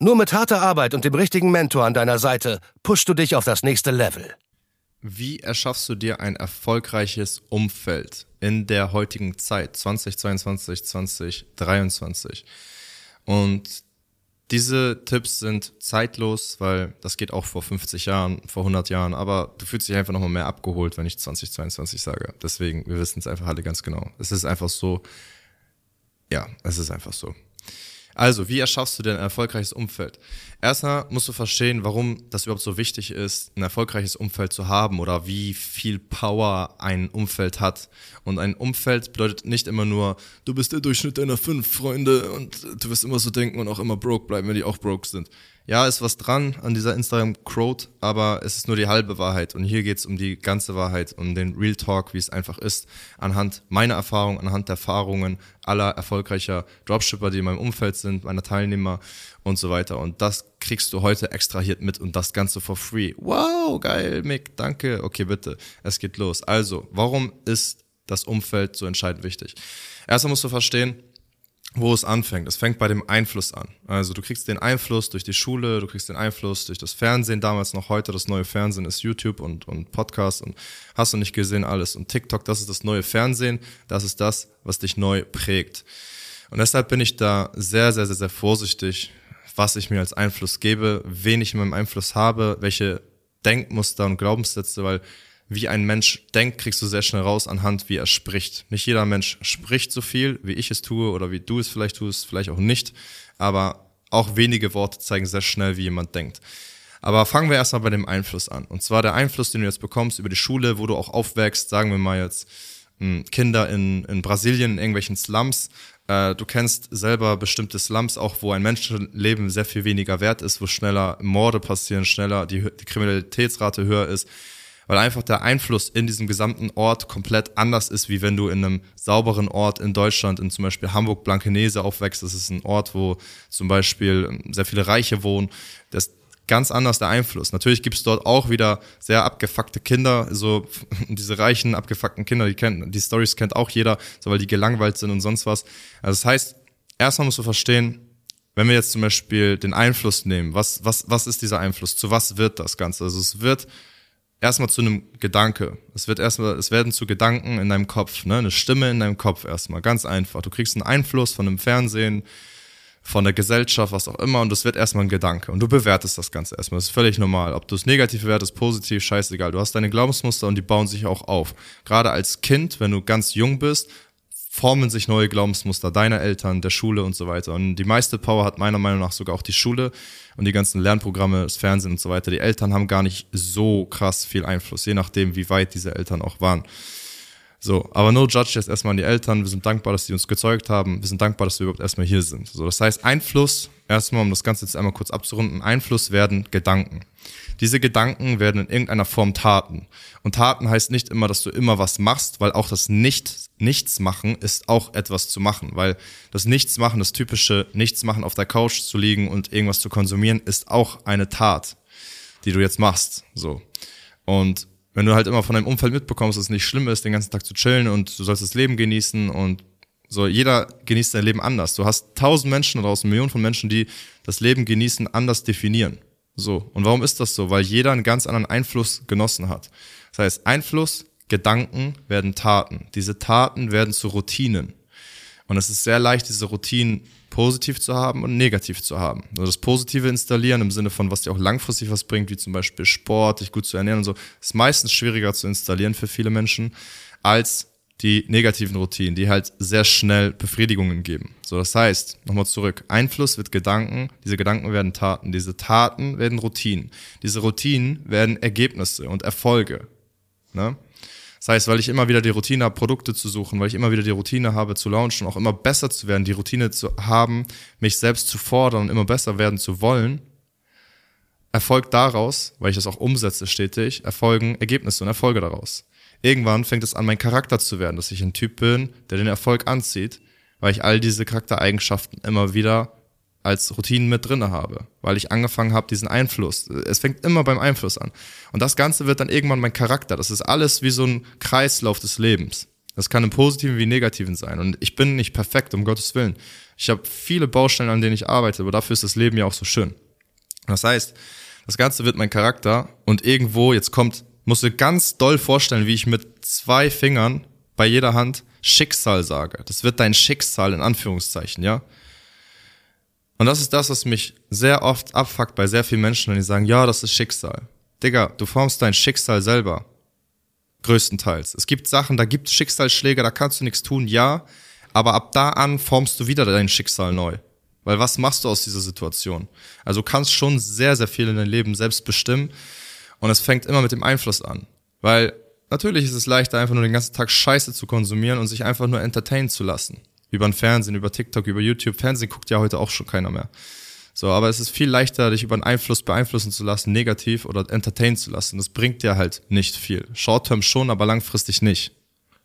Nur mit harter Arbeit und dem richtigen Mentor an deiner Seite pushst du dich auf das nächste Level. Wie erschaffst du dir ein erfolgreiches Umfeld in der heutigen Zeit, 2022, 2023? Und diese Tipps sind zeitlos, weil das geht auch vor 50 Jahren, vor 100 Jahren, aber du fühlst dich einfach nochmal mehr abgeholt, wenn ich 2022 sage. Deswegen, wir wissen es einfach alle ganz genau. Es ist einfach so, ja, es ist einfach so. Also, wie erschaffst du denn ein erfolgreiches Umfeld? Erstmal musst du verstehen, warum das überhaupt so wichtig ist, ein erfolgreiches Umfeld zu haben oder wie viel Power ein Umfeld hat. Und ein Umfeld bedeutet nicht immer nur, du bist der Durchschnitt deiner fünf Freunde und du wirst immer so denken und auch immer broke bleiben, wenn die auch broke sind ja, ist was dran an dieser Instagram-Quote, aber es ist nur die halbe Wahrheit. Und hier geht's um die ganze Wahrheit, um den Real Talk, wie es einfach ist, anhand meiner Erfahrung, anhand der Erfahrungen aller erfolgreicher Dropshipper, die in meinem Umfeld sind, meiner Teilnehmer und so weiter. Und das kriegst du heute extrahiert mit und das Ganze for free. Wow, geil, Mick, danke. Okay, bitte, es geht los. Also, warum ist das Umfeld so entscheidend wichtig? Erstmal musst du verstehen, wo es anfängt. Es fängt bei dem Einfluss an. Also du kriegst den Einfluss durch die Schule, du kriegst den Einfluss durch das Fernsehen, damals noch heute, das neue Fernsehen ist YouTube und, und Podcast und hast du nicht gesehen alles. Und TikTok, das ist das neue Fernsehen, das ist das, was dich neu prägt. Und deshalb bin ich da sehr, sehr, sehr, sehr vorsichtig, was ich mir als Einfluss gebe, wen ich in meinem Einfluss habe, welche Denkmuster und Glaubenssätze, weil wie ein Mensch denkt, kriegst du sehr schnell raus anhand, wie er spricht. Nicht jeder Mensch spricht so viel, wie ich es tue oder wie du es vielleicht tust, vielleicht auch nicht. Aber auch wenige Worte zeigen sehr schnell, wie jemand denkt. Aber fangen wir erstmal bei dem Einfluss an. Und zwar der Einfluss, den du jetzt bekommst über die Schule, wo du auch aufwächst, sagen wir mal jetzt hm, Kinder in, in Brasilien, in irgendwelchen Slums. Äh, du kennst selber bestimmte Slums, auch wo ein Menschenleben sehr viel weniger wert ist, wo schneller Morde passieren, schneller die, die Kriminalitätsrate höher ist weil einfach der Einfluss in diesem gesamten Ort komplett anders ist, wie wenn du in einem sauberen Ort in Deutschland, in zum Beispiel Hamburg, Blankenese aufwächst. Das ist ein Ort, wo zum Beispiel sehr viele Reiche wohnen. Das ist ganz anders der Einfluss. Natürlich gibt es dort auch wieder sehr abgefuckte Kinder, so diese reichen, abgefuckten Kinder, die kennen, die Stories kennt auch jeder, so weil die gelangweilt sind und sonst was. Also das heißt, erstmal musst du verstehen, wenn wir jetzt zum Beispiel den Einfluss nehmen, was, was, was ist dieser Einfluss? Zu was wird das Ganze? Also es wird erstmal zu einem Gedanke. Es wird erstmal, es werden zu Gedanken in deinem Kopf, ne? Eine Stimme in deinem Kopf erstmal. Ganz einfach. Du kriegst einen Einfluss von dem Fernsehen, von der Gesellschaft, was auch immer, und das wird erstmal ein Gedanke. Und du bewertest das Ganze erstmal. Das ist völlig normal. Ob du es negativ bewertest, positiv, scheißegal. Du hast deine Glaubensmuster und die bauen sich auch auf. Gerade als Kind, wenn du ganz jung bist, formen sich neue Glaubensmuster deiner Eltern, der Schule und so weiter. Und die meiste Power hat meiner Meinung nach sogar auch die Schule und die ganzen Lernprogramme, das Fernsehen und so weiter. Die Eltern haben gar nicht so krass viel Einfluss, je nachdem, wie weit diese Eltern auch waren. So, aber no judge jetzt erstmal an die Eltern. Wir sind dankbar, dass sie uns gezeugt haben. Wir sind dankbar, dass wir überhaupt erstmal hier sind. So, das heißt, Einfluss, erstmal, um das Ganze jetzt einmal kurz abzurunden, Einfluss werden Gedanken. Diese Gedanken werden in irgendeiner Form Taten. Und Taten heißt nicht immer, dass du immer was machst, weil auch das nicht Nichtsmachen ist auch etwas zu machen, weil das Nichtsmachen, das typische Nichtsmachen auf der Couch zu liegen und irgendwas zu konsumieren, ist auch eine Tat, die du jetzt machst. So. Und wenn du halt immer von deinem Umfeld mitbekommst, dass es nicht schlimm ist, den ganzen Tag zu chillen und du sollst das Leben genießen und so, jeder genießt sein Leben anders. Du hast tausend Menschen draußen, Millionen von Menschen, die das Leben genießen, anders definieren. So. Und warum ist das so? Weil jeder einen ganz anderen Einfluss genossen hat. Das heißt, Einfluss, Gedanken werden Taten. Diese Taten werden zu Routinen. Und es ist sehr leicht, diese Routinen positiv zu haben und negativ zu haben. Also das Positive installieren im Sinne von, was dir auch langfristig was bringt, wie zum Beispiel Sport, dich gut zu ernähren und so, ist meistens schwieriger zu installieren für viele Menschen als die negativen Routinen, die halt sehr schnell Befriedigungen geben. So, das heißt, nochmal zurück, Einfluss wird Gedanken, diese Gedanken werden Taten, diese Taten werden Routinen, diese Routinen werden Ergebnisse und Erfolge. Ne? Das heißt, weil ich immer wieder die Routine habe, Produkte zu suchen, weil ich immer wieder die Routine habe, zu launchen, auch immer besser zu werden, die Routine zu haben, mich selbst zu fordern und immer besser werden zu wollen, erfolgt daraus, weil ich das auch umsetze stetig, erfolgen Ergebnisse und Erfolge daraus. Irgendwann fängt es an, mein Charakter zu werden, dass ich ein Typ bin, der den Erfolg anzieht, weil ich all diese Charaktereigenschaften immer wieder als Routinen mit drinne habe, weil ich angefangen habe, diesen Einfluss. Es fängt immer beim Einfluss an. Und das Ganze wird dann irgendwann mein Charakter. Das ist alles wie so ein Kreislauf des Lebens. Das kann im Positiven wie Negativen sein. Und ich bin nicht perfekt, um Gottes Willen. Ich habe viele Baustellen, an denen ich arbeite, aber dafür ist das Leben ja auch so schön. Das heißt, das Ganze wird mein Charakter und irgendwo, jetzt kommt, musst du ganz doll vorstellen, wie ich mit zwei Fingern bei jeder Hand Schicksal sage. Das wird dein Schicksal in Anführungszeichen, ja. Und das ist das, was mich sehr oft abfuckt bei sehr vielen Menschen, wenn die sagen, ja, das ist Schicksal. Digga, du formst dein Schicksal selber. Größtenteils. Es gibt Sachen, da gibt es Schicksalsschläge, da kannst du nichts tun, ja. Aber ab da an formst du wieder dein Schicksal neu. Weil was machst du aus dieser Situation? Also kannst schon sehr, sehr viel in deinem Leben selbst bestimmen. Und es fängt immer mit dem Einfluss an. Weil natürlich ist es leichter, einfach nur den ganzen Tag Scheiße zu konsumieren und sich einfach nur entertainen zu lassen über den Fernsehen, über TikTok, über YouTube. Fernsehen guckt ja heute auch schon keiner mehr. So, aber es ist viel leichter, dich über einen Einfluss beeinflussen zu lassen, negativ oder entertain zu lassen. Das bringt dir halt nicht viel. Short-term schon, aber langfristig nicht.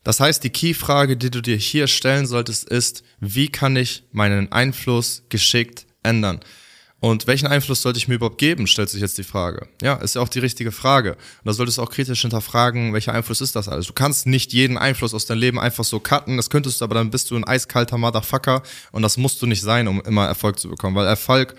Das heißt, die Key-Frage, die du dir hier stellen solltest, ist, wie kann ich meinen Einfluss geschickt ändern? Und welchen Einfluss sollte ich mir überhaupt geben, stellt sich jetzt die Frage. Ja, ist ja auch die richtige Frage. Und da solltest du auch kritisch hinterfragen, welcher Einfluss ist das alles. Du kannst nicht jeden Einfluss aus deinem Leben einfach so cutten, das könntest du, aber dann bist du ein eiskalter Motherfucker und das musst du nicht sein, um immer Erfolg zu bekommen, weil Erfolg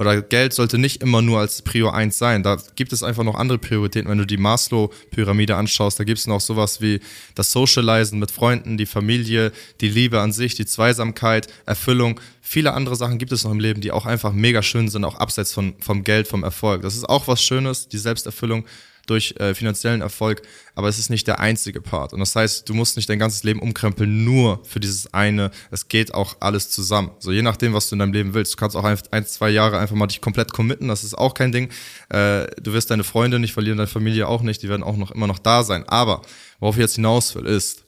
oder Geld sollte nicht immer nur als Prio 1 sein. Da gibt es einfach noch andere Prioritäten. Wenn du die Maslow-Pyramide anschaust, da gibt es noch sowas wie das Socializen mit Freunden, die Familie, die Liebe an sich, die Zweisamkeit, Erfüllung. Viele andere Sachen gibt es noch im Leben, die auch einfach mega schön sind, auch abseits von, vom Geld, vom Erfolg. Das ist auch was Schönes, die Selbsterfüllung durch äh, finanziellen Erfolg, aber es ist nicht der einzige Part. Und das heißt, du musst nicht dein ganzes Leben umkrempeln nur für dieses eine. Es geht auch alles zusammen. So je nachdem, was du in deinem Leben willst. Du kannst auch ein, ein zwei Jahre einfach mal dich komplett committen. Das ist auch kein Ding. Äh, du wirst deine Freunde nicht verlieren, deine Familie auch nicht. Die werden auch noch immer noch da sein. Aber worauf ich jetzt hinaus will, ist,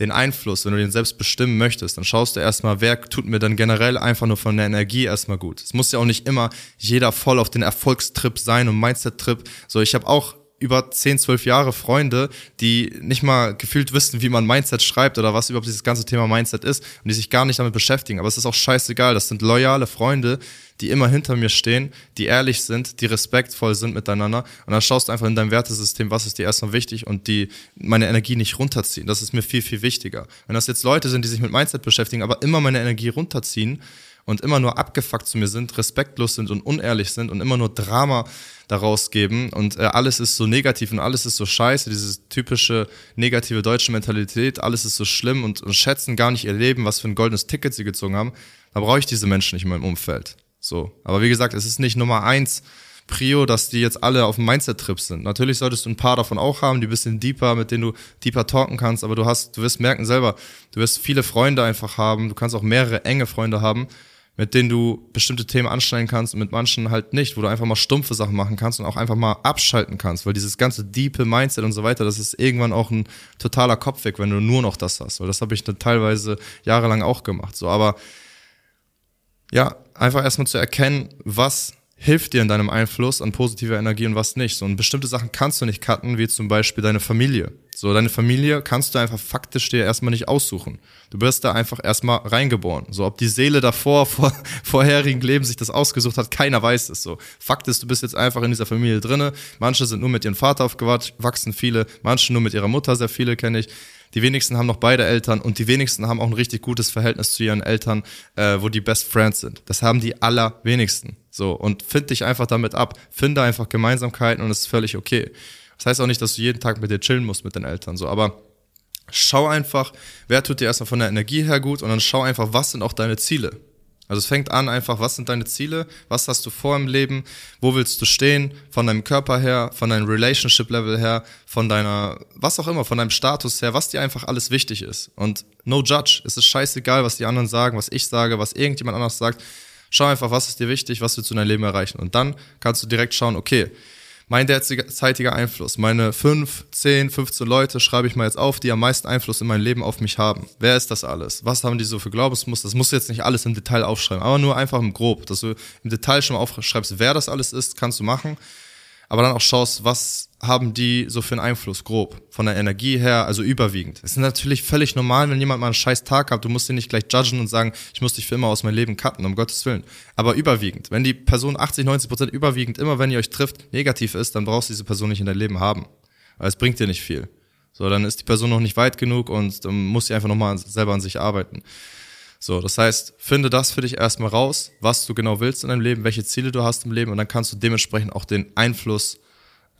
den Einfluss, wenn du den selbst bestimmen möchtest, dann schaust du erstmal, wer tut mir dann generell einfach nur von der Energie erstmal gut. Es muss ja auch nicht immer jeder voll auf den Erfolgstrip sein und Mindset-Trip. So, ich habe auch über 10, 12 Jahre Freunde, die nicht mal gefühlt wissen, wie man Mindset schreibt oder was überhaupt dieses ganze Thema Mindset ist und die sich gar nicht damit beschäftigen. Aber es ist auch scheißegal. Das sind loyale Freunde, die immer hinter mir stehen, die ehrlich sind, die respektvoll sind miteinander. Und dann schaust du einfach in deinem Wertesystem, was ist dir erstmal wichtig und die meine Energie nicht runterziehen. Das ist mir viel, viel wichtiger. Wenn das jetzt Leute sind, die sich mit Mindset beschäftigen, aber immer meine Energie runterziehen, und immer nur abgefuckt zu mir sind, respektlos sind und unehrlich sind und immer nur Drama daraus geben und äh, alles ist so negativ und alles ist so scheiße, diese typische negative deutsche Mentalität, alles ist so schlimm und, und schätzen gar nicht ihr Leben, was für ein goldenes Ticket sie gezogen haben, da brauche ich diese Menschen nicht in meinem Umfeld. So. Aber wie gesagt, es ist nicht Nummer eins, Prio, dass die jetzt alle auf dem Mindset-Trip sind. Natürlich solltest du ein paar davon auch haben, die bisschen deeper, mit denen du deeper talken kannst, aber du hast, du wirst merken selber, du wirst viele Freunde einfach haben, du kannst auch mehrere enge Freunde haben, mit denen du bestimmte Themen anstellen kannst und mit manchen halt nicht, wo du einfach mal stumpfe Sachen machen kannst und auch einfach mal abschalten kannst, weil dieses ganze diepe Mindset und so weiter, das ist irgendwann auch ein totaler Kopfweg, wenn du nur noch das hast, weil das habe ich dann teilweise jahrelang auch gemacht, so, aber ja, einfach erstmal zu erkennen, was hilft dir in deinem Einfluss an positiver Energie und was nicht. So, und bestimmte Sachen kannst du nicht cutten, wie zum Beispiel deine Familie. So, deine Familie kannst du einfach faktisch dir erstmal nicht aussuchen. Du wirst da einfach erstmal reingeboren. So, ob die Seele davor, vor vorherigen Leben sich das ausgesucht hat, keiner weiß es so. Fakt ist, du bist jetzt einfach in dieser Familie drinne. Manche sind nur mit ihrem Vater aufgewachsen, viele, manche nur mit ihrer Mutter, sehr viele kenne ich. Die wenigsten haben noch beide Eltern und die wenigsten haben auch ein richtig gutes Verhältnis zu ihren Eltern, äh, wo die Best Friends sind. Das haben die allerwenigsten. So, und find dich einfach damit ab. Finde einfach Gemeinsamkeiten und es ist völlig okay. Das heißt auch nicht, dass du jeden Tag mit dir chillen musst mit den Eltern, so, aber schau einfach, wer tut dir erstmal von der Energie her gut und dann schau einfach, was sind auch deine Ziele. Also es fängt an einfach, was sind deine Ziele, was hast du vor im Leben, wo willst du stehen, von deinem Körper her, von deinem Relationship-Level her, von deiner, was auch immer, von deinem Status her, was dir einfach alles wichtig ist. Und no judge, es ist scheißegal, was die anderen sagen, was ich sage, was irgendjemand anders sagt. Schau einfach, was ist dir wichtig, was willst du in deinem Leben erreichen. Und dann kannst du direkt schauen, okay, mein derzeitiger Einfluss, meine 5, 10, 15 Leute schreibe ich mal jetzt auf, die am meisten Einfluss in mein Leben auf mich haben. Wer ist das alles? Was haben die so für Glaubensmuster? Das musst du jetzt nicht alles im Detail aufschreiben, aber nur einfach im Grob, dass du im Detail schon mal aufschreibst, wer das alles ist, kannst du machen aber dann auch schaust, was haben die so für einen Einfluss, grob, von der Energie her, also überwiegend. Es ist natürlich völlig normal, wenn jemand mal einen scheiß Tag hat, du musst ihn nicht gleich judgen und sagen, ich muss dich für immer aus meinem Leben cutten, um Gottes Willen. Aber überwiegend, wenn die Person 80, 90 Prozent überwiegend, immer wenn ihr euch trifft, negativ ist, dann brauchst du diese Person nicht in dein Leben haben. Weil es bringt dir nicht viel. So, dann ist die Person noch nicht weit genug und dann muss sie einfach nochmal selber an sich arbeiten. So, das heißt, finde das für dich erstmal raus, was du genau willst in deinem Leben, welche Ziele du hast im Leben und dann kannst du dementsprechend auch den Einfluss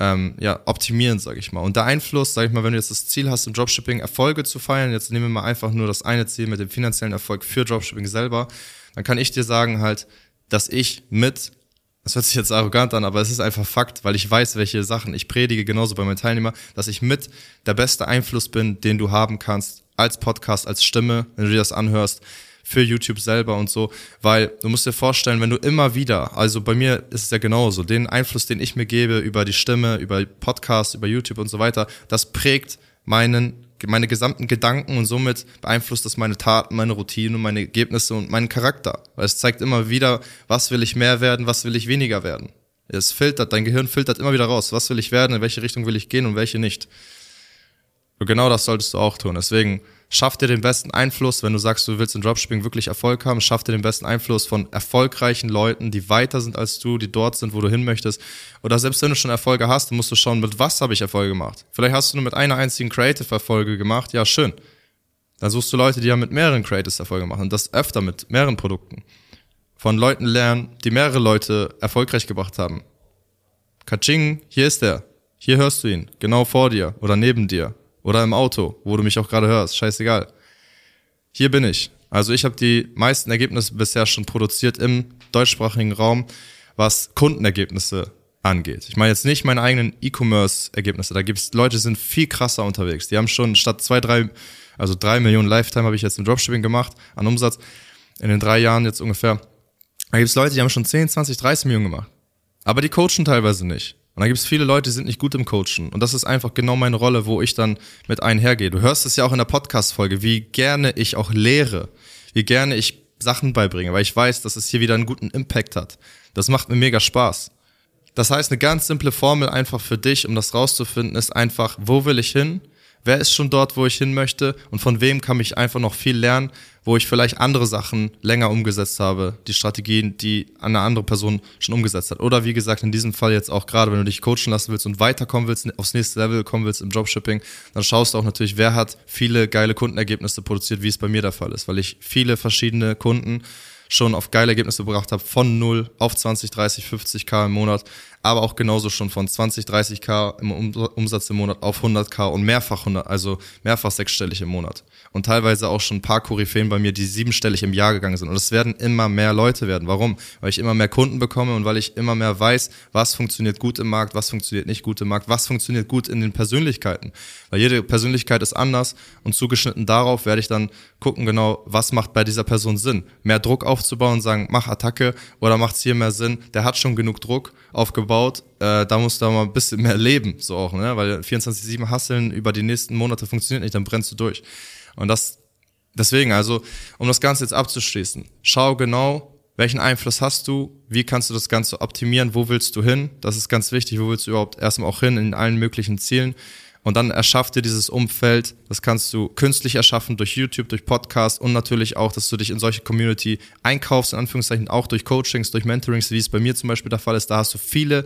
ähm, ja, optimieren, sage ich mal. Und der Einfluss, sage ich mal, wenn du jetzt das Ziel hast, im Dropshipping Erfolge zu feiern, jetzt nehmen wir mal einfach nur das eine Ziel mit dem finanziellen Erfolg für Dropshipping selber, dann kann ich dir sagen halt, dass ich mit, das hört sich jetzt arrogant an, aber es ist einfach Fakt, weil ich weiß, welche Sachen ich predige, genauso bei meinen Teilnehmern, dass ich mit der beste Einfluss bin, den du haben kannst als Podcast, als Stimme, wenn du dir das anhörst für YouTube selber und so, weil du musst dir vorstellen, wenn du immer wieder, also bei mir ist es ja genauso, den Einfluss, den ich mir gebe über die Stimme, über Podcasts, über YouTube und so weiter, das prägt meinen meine gesamten Gedanken und somit beeinflusst das meine Taten, meine Routinen, meine Ergebnisse und meinen Charakter. Weil es zeigt immer wieder, was will ich mehr werden, was will ich weniger werden. Es filtert, dein Gehirn filtert immer wieder raus, was will ich werden, in welche Richtung will ich gehen und welche nicht. Und genau das solltest du auch tun. Deswegen schaff dir den besten Einfluss, wenn du sagst, du willst in Dropshipping wirklich Erfolg haben, schaff dir den besten Einfluss von erfolgreichen Leuten, die weiter sind als du, die dort sind, wo du hin möchtest. Oder selbst wenn du schon Erfolge hast, musst du schauen, mit was habe ich Erfolge gemacht. Vielleicht hast du nur mit einer einzigen Creative-Erfolge gemacht, ja schön. Dann suchst du Leute, die ja mit mehreren Creatives Erfolge machen und das öfter mit mehreren Produkten. Von Leuten lernen, die mehrere Leute erfolgreich gebracht haben. Kaching, hier ist er. Hier hörst du ihn, genau vor dir oder neben dir oder im Auto, wo du mich auch gerade hörst, scheißegal. Hier bin ich. Also ich habe die meisten Ergebnisse bisher schon produziert im deutschsprachigen Raum, was Kundenergebnisse angeht. Ich meine jetzt nicht meine eigenen E-Commerce-Ergebnisse. Da gibt's Leute, die sind viel krasser unterwegs. Die haben schon statt zwei, drei, also drei Millionen Lifetime habe ich jetzt im Dropshipping gemacht an Umsatz in den drei Jahren jetzt ungefähr. Da gibt's Leute, die haben schon 10, 20, 30 Millionen gemacht. Aber die coachen teilweise nicht. Und dann gibt es viele Leute, die sind nicht gut im Coachen. Und das ist einfach genau meine Rolle, wo ich dann mit einhergehe. Du hörst es ja auch in der Podcast-Folge, wie gerne ich auch lehre, wie gerne ich Sachen beibringe, weil ich weiß, dass es hier wieder einen guten Impact hat. Das macht mir mega Spaß. Das heißt, eine ganz simple Formel einfach für dich, um das rauszufinden, ist einfach, wo will ich hin? Wer ist schon dort, wo ich hin möchte? Und von wem kann ich einfach noch viel lernen, wo ich vielleicht andere Sachen länger umgesetzt habe, die Strategien, die eine andere Person schon umgesetzt hat. Oder wie gesagt, in diesem Fall jetzt auch gerade, wenn du dich coachen lassen willst und weiterkommen willst, aufs nächste Level kommen willst im Dropshipping, dann schaust du auch natürlich, wer hat viele geile Kundenergebnisse produziert, wie es bei mir der Fall ist, weil ich viele verschiedene Kunden schon auf geile Ergebnisse gebracht habe, von 0 auf 20, 30, 50k im Monat, aber auch genauso schon von 20, 30k im Umsatz im Monat auf 100k und mehrfach 100, also mehrfach sechsstellig im Monat. Und teilweise auch schon ein paar Koryphäen bei mir, die siebenstellig im Jahr gegangen sind. Und es werden immer mehr Leute werden. Warum? Weil ich immer mehr Kunden bekomme und weil ich immer mehr weiß, was funktioniert gut im Markt, was funktioniert nicht gut im Markt, was funktioniert gut in den Persönlichkeiten. Weil jede Persönlichkeit ist anders und zugeschnitten darauf werde ich dann gucken genau, was macht bei dieser Person Sinn. Mehr Druck aufzubauen und sagen, mach Attacke oder macht es hier mehr Sinn, der hat schon genug Druck aufgebaut, äh, da musst du mal ein bisschen mehr leben, so auch, ne? Weil 24-7 Hasseln über die nächsten Monate funktioniert nicht, dann brennst du durch. Und das, deswegen, also, um das Ganze jetzt abzuschließen, schau genau, welchen Einfluss hast du, wie kannst du das Ganze optimieren, wo willst du hin, das ist ganz wichtig, wo willst du überhaupt erstmal auch hin in allen möglichen Zielen und dann erschaff dir dieses Umfeld. Das kannst du künstlich erschaffen durch YouTube, durch Podcast und natürlich auch, dass du dich in solche Community einkaufst, in Anführungszeichen auch durch Coachings, durch Mentorings, wie es bei mir zum Beispiel der Fall ist. Da hast du viele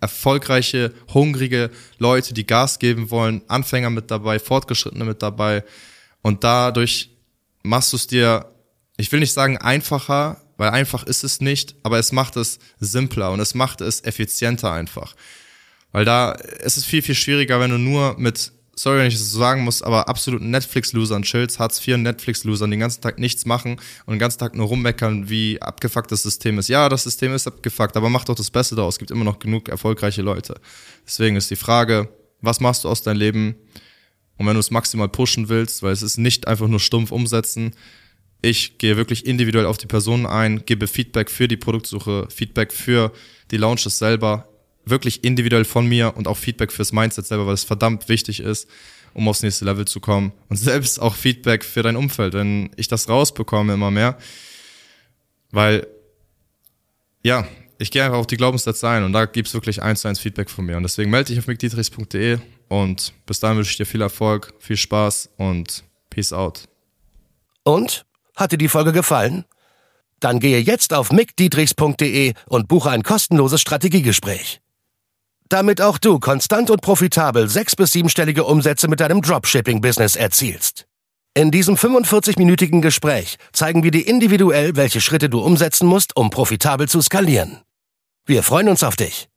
erfolgreiche, hungrige Leute, die Gas geben wollen, Anfänger mit dabei, Fortgeschrittene mit dabei. Und dadurch machst du es dir, ich will nicht sagen einfacher, weil einfach ist es nicht, aber es macht es simpler und es macht es effizienter einfach. Weil da es ist viel, viel schwieriger, wenn du nur mit, sorry, wenn ich das so sagen muss, aber absoluten Netflix-Losern chillst, Hartz IV Netflix-Losern den ganzen Tag nichts machen und den ganzen Tag nur rummeckern, wie abgefuckt das System ist. Ja, das System ist abgefuckt, aber mach doch das Beste daraus. Es gibt immer noch genug erfolgreiche Leute. Deswegen ist die Frage, was machst du aus deinem Leben? Und wenn du es maximal pushen willst, weil es ist nicht einfach nur stumpf umsetzen, ich gehe wirklich individuell auf die Personen ein, gebe Feedback für die Produktsuche, Feedback für die Launches selber, wirklich individuell von mir und auch Feedback fürs Mindset selber, weil es verdammt wichtig ist, um aufs nächste Level zu kommen. Und selbst auch Feedback für dein Umfeld, wenn ich das rausbekomme immer mehr. Weil, ja, ich gehe einfach auf die Glaubenssätze ein und da gibt's wirklich eins zu eins Feedback von mir. Und deswegen melde dich auf mickdietrichs.de und bis dahin wünsche ich dir viel Erfolg, viel Spaß und Peace out. Und? Hat dir die Folge gefallen? Dann gehe jetzt auf mickdietrichs.de und buche ein kostenloses Strategiegespräch. Damit auch du konstant und profitabel sechs- bis siebenstellige Umsätze mit deinem Dropshipping-Business erzielst. In diesem 45-minütigen Gespräch zeigen wir dir individuell, welche Schritte du umsetzen musst, um profitabel zu skalieren. Wir freuen uns auf dich.